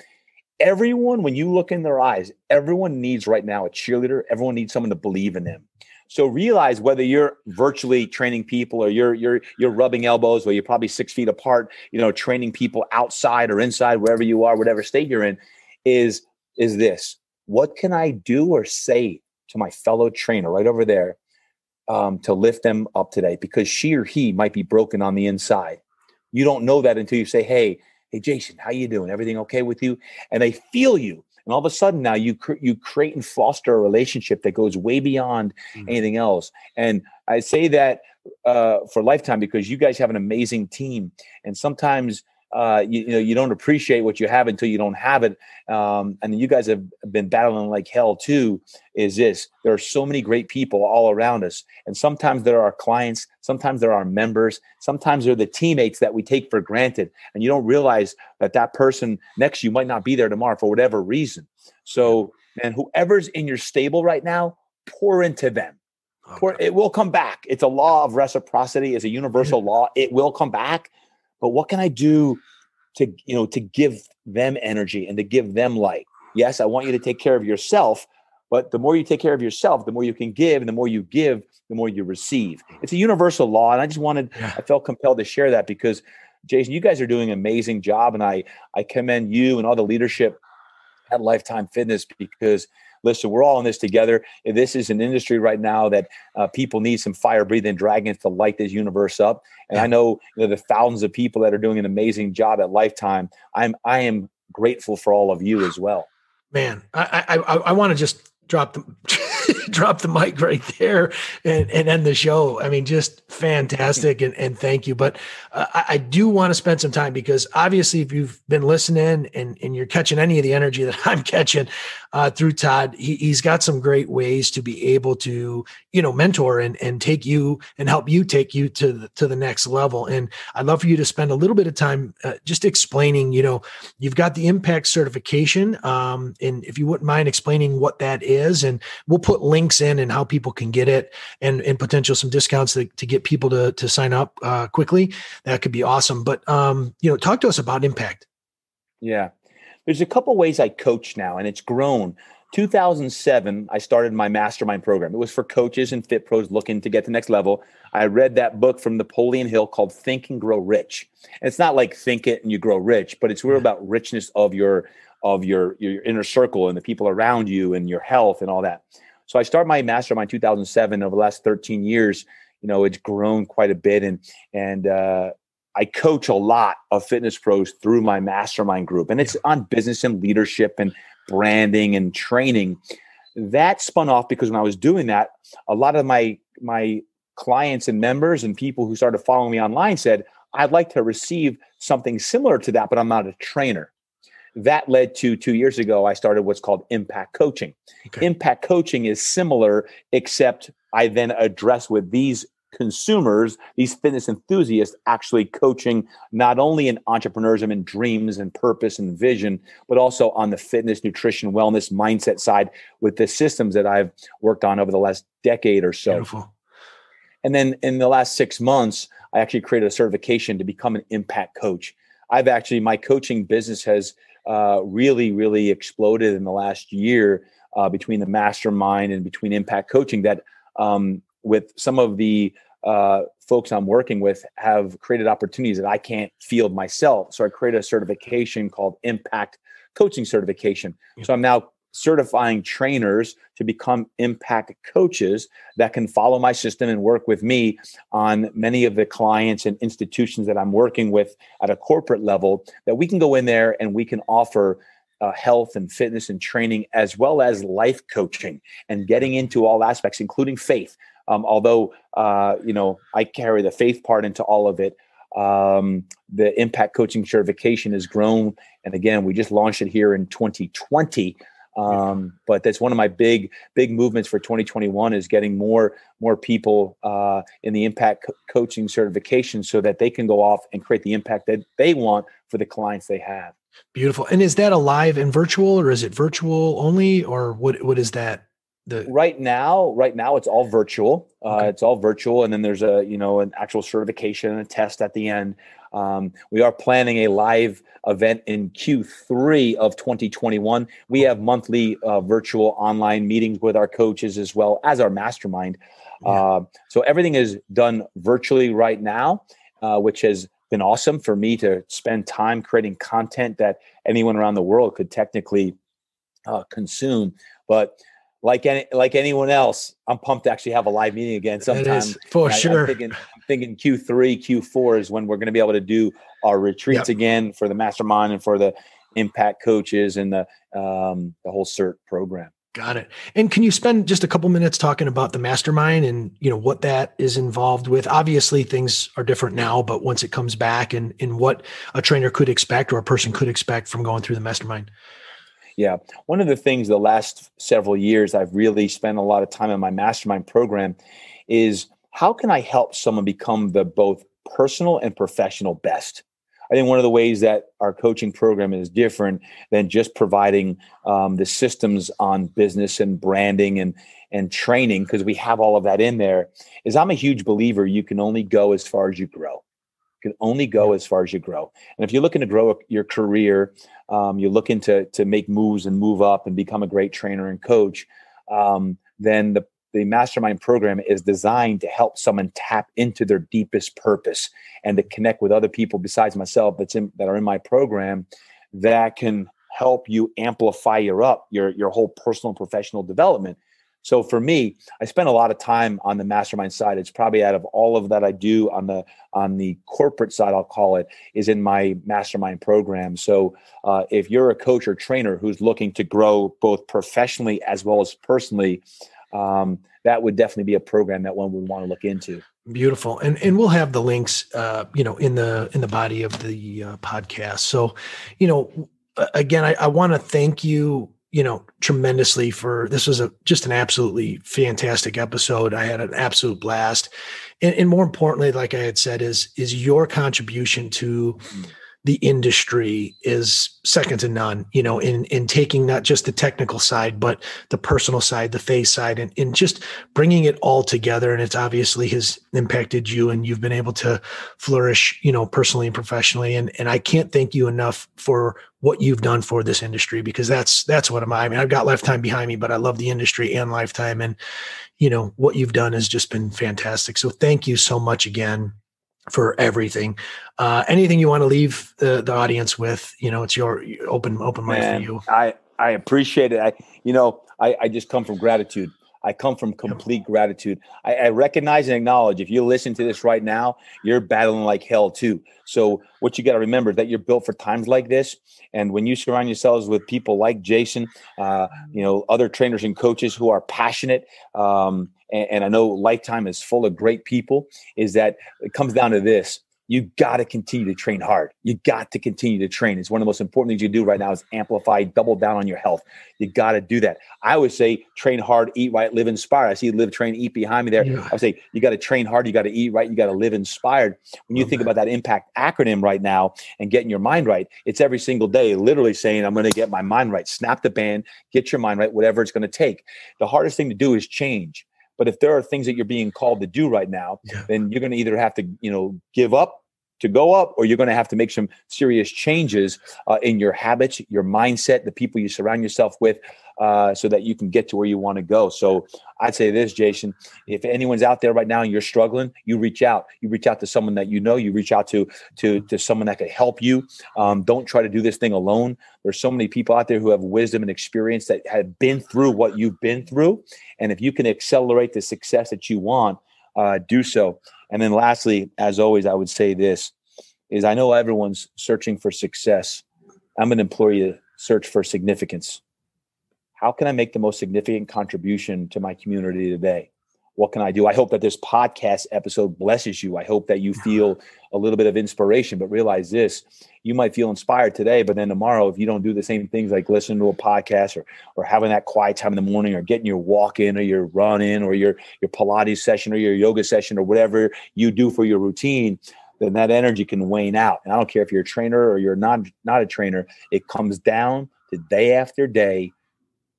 Everyone, when you look in their eyes, everyone needs right now a cheerleader. Everyone needs someone to believe in them. So realize whether you're virtually training people or you're you're you're rubbing elbows, where you're probably six feet apart, you know, training people outside or inside, wherever you are, whatever state you're in, is is this what can I do or say to my fellow trainer right over there um, to lift them up today? Because she or he might be broken on the inside. You don't know that until you say, "Hey, hey, Jason, how you doing? Everything okay with you?" And they feel you, and all of a sudden now you cr- you create and foster a relationship that goes way beyond mm-hmm. anything else. And I say that uh, for lifetime because you guys have an amazing team, and sometimes uh, you, you, know you don't appreciate what you have until you don't have it. Um, and you guys have been battling like hell too is this there are so many great people all around us. And sometimes there are our clients sometimes there are our members sometimes they're the teammates that we take for granted. And you don't realize that that person next to you might not be there tomorrow for whatever reason. So and whoever's in your stable right now pour into them. Okay. it will come back. It's a law of reciprocity. It's a universal law. It will come back but what can I do to you know to give them energy and to give them light? Yes, I want you to take care of yourself, But the more you take care of yourself, the more you can give, and the more you give, the more you receive. It's a universal law, and I just wanted, yeah. I felt compelled to share that because, Jason, you guys are doing an amazing job, and I I commend you and all the leadership at Lifetime Fitness because listen, we're all in this together. This is an industry right now that uh, people need some fire breathing dragons to light this universe up. And I know, you know the thousands of people that are doing an amazing job at Lifetime. I'm I am grateful for all of you as well. Man, I I, I, I want to just drop the drop the mic right there and, and end the show. I mean, just fantastic and, and thank you. But uh, I, do want to spend some time because obviously, if you've been listening and, and you're catching any of the energy that I'm catching uh, through Todd, he, he's got some great ways to be able to, you know, mentor and, and take you and help you take you to the, to the next level. And I'd love for you to spend a little bit of time uh, just explaining, you know, you've got the impact certification. Um, and if you wouldn't mind explaining what that is, and we'll put links in and how people can get it and, and potential some discounts to, to get people to, to sign up uh, quickly. That could be awesome. But, um, you know, talk to us about impact. Yeah. There's a couple ways I coach now, and it's grown. 2007, I started my mastermind program. It was for coaches and fit pros looking to get to the next level. I read that book from Napoleon Hill called Think and Grow Rich. And it's not like think it and you grow rich, but it's real about richness of your of your your inner circle and the people around you and your health and all that. So I started my mastermind 2007. Over the last 13 years, you know, it's grown quite a bit, and and uh, I coach a lot of fitness pros through my mastermind group, and it's on business and leadership and branding and training. That spun off because when I was doing that, a lot of my my clients and members and people who started following me online said, "I'd like to receive something similar to that, but I'm not a trainer." That led to two years ago, I started what's called impact coaching. Okay. Impact coaching is similar, except I then address with these consumers, these fitness enthusiasts, actually coaching not only in entrepreneurship and dreams and purpose and vision, but also on the fitness, nutrition, wellness, mindset side with the systems that I've worked on over the last decade or so. Beautiful. And then in the last six months, I actually created a certification to become an impact coach. I've actually, my coaching business has uh, really, really exploded in the last year uh, between the mastermind and between impact coaching that um, with some of the uh, folks I'm working with have created opportunities that I can't field myself. So I created a certification called Impact Coaching Certification. So I'm now certifying trainers to become impact coaches that can follow my system and work with me on many of the clients and institutions that I'm working with at a corporate level that we can go in there and we can offer uh, health and fitness and training as well as life coaching and getting into all aspects including faith. Um, although uh, you know i carry the faith part into all of it um, the impact coaching certification has grown. And again we just launched it here in 2020 um, but that's one of my big big movements for 2021 is getting more more people uh, in the impact co- coaching certification so that they can go off and create the impact that they want for the clients they have. Beautiful. And is that a live and virtual or is it virtual only or what what is that? The right now right now it's all virtual. Uh, okay. it's all virtual and then there's a you know an actual certification and a test at the end um, we are planning a live event in q3 of 2021 we have monthly uh, virtual online meetings with our coaches as well as our mastermind. Yeah. uh, so everything is done virtually right now uh, which has been awesome for me to spend time creating content that anyone around the world could technically uh, consume. But like any like anyone else, I'm pumped to actually have a live meeting again sometime. for I, sure. I'm thinking, I'm thinking Q3, Q4 is when we're going to be able to do our retreats yep. again for the mastermind and for the impact coaches and the um, the whole CERT program. Got it. And can you spend just a couple minutes talking about the mastermind and you know what that is involved with? Obviously, things are different now, but once it comes back, and and what a trainer could expect or a person could expect from going through the mastermind. Yeah. One of the things the last several years I've really spent a lot of time in my mastermind program is how can I help someone become the both personal and professional best? I think one of the ways that our coaching program is different than just providing um, the systems on business and branding and and training because we have all of that in there is I'm a huge believer you can only go as far as you grow You can only go as far as you grow. And if you're looking to grow your career, um, you're looking to to make moves and move up and become a great trainer and coach. um, then the the mastermind program is designed to help someone tap into their deepest purpose and to connect with other people besides myself that's in that are in my program that can help you amplify your up your your whole personal and professional development so for me, I spend a lot of time on the mastermind side. It's probably out of all of that I do on the on the corporate side, I'll call it, is in my mastermind program. So uh, if you're a coach or trainer who's looking to grow both professionally as well as personally, um, that would definitely be a program that one would want to look into. Beautiful, and and we'll have the links, uh, you know, in the in the body of the uh, podcast. So, you know, again, I, I want to thank you you know, tremendously for this was a just an absolutely fantastic episode. I had an absolute blast. And, and more importantly, like I had said, is is your contribution to mm-hmm the industry is second to none, you know, in, in taking not just the technical side, but the personal side, the face side, and, and just bringing it all together. And it's obviously has impacted you and you've been able to flourish, you know, personally and professionally. And, and I can't thank you enough for what you've done for this industry because that's, that's what I'm, I mean, I've got lifetime behind me, but I love the industry and lifetime. And, you know, what you've done has just been fantastic. So thank you so much again for everything. Uh, anything you want to leave the, the audience with, you know, it's your open, open mic for you. I, I appreciate it. I, you know, I, I just come from gratitude. I come from complete gratitude. I, I, recognize and acknowledge if you listen to this right now, you're battling like hell too. So what you got to remember is that you're built for times like this. And when you surround yourselves with people like Jason, uh, you know, other trainers and coaches who are passionate, um, and, and I know Lifetime is full of great people, is that it comes down to this you got to continue to train hard. You got to continue to train. It's one of the most important things you do right now is amplify, double down on your health. You got to do that. I would say train hard, eat right, live inspired. I see live, train, eat behind me there. Yeah. I would say you got to train hard, you got to eat right, you got to live inspired. When you think about that impact acronym right now and getting your mind right, it's every single day, literally saying, I'm going to get my mind right. Snap the band, get your mind right, whatever it's going to take. The hardest thing to do is change. But if there are things that you're being called to do right now, yeah. then you're going to either have to, you know, give up to go up, or you're going to have to make some serious changes uh, in your habits, your mindset, the people you surround yourself with, uh, so that you can get to where you want to go. So I'd say this, Jason: if anyone's out there right now and you're struggling, you reach out. You reach out to someone that you know. You reach out to to to someone that could help you. Um, don't try to do this thing alone. There's so many people out there who have wisdom and experience that have been through what you've been through, and if you can accelerate the success that you want, uh, do so. And then lastly, as always, I would say this is I know everyone's searching for success. I'm going to implore you to search for significance. How can I make the most significant contribution to my community today? What can I do? I hope that this podcast episode blesses you. I hope that you feel a little bit of inspiration, but realize this you might feel inspired today, but then tomorrow, if you don't do the same things like listening to a podcast or, or having that quiet time in the morning or getting your walk in or your run in or your, your Pilates session or your yoga session or whatever you do for your routine, then that energy can wane out. And I don't care if you're a trainer or you're not, not a trainer, it comes down to day after day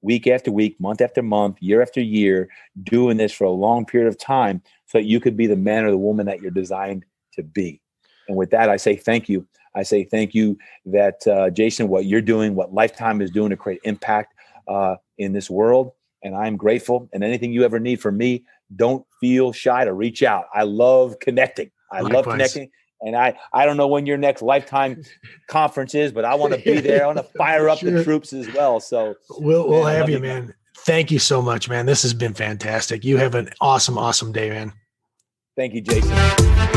week after week, month after month, year after year, doing this for a long period of time so that you could be the man or the woman that you're designed to be. And with that, I say thank you. I say thank you that, uh, Jason, what you're doing, what Lifetime is doing to create impact uh, in this world. And I'm grateful. And anything you ever need from me, don't feel shy to reach out. I love connecting. I Likewise. love connecting. And I, I don't know when your next lifetime conference is, but I want to be there. I want to fire up sure. the troops as well. So we'll, we'll man, have you, man. Thank you so much, man. This has been fantastic. You have an awesome, awesome day, man. Thank you, Jason.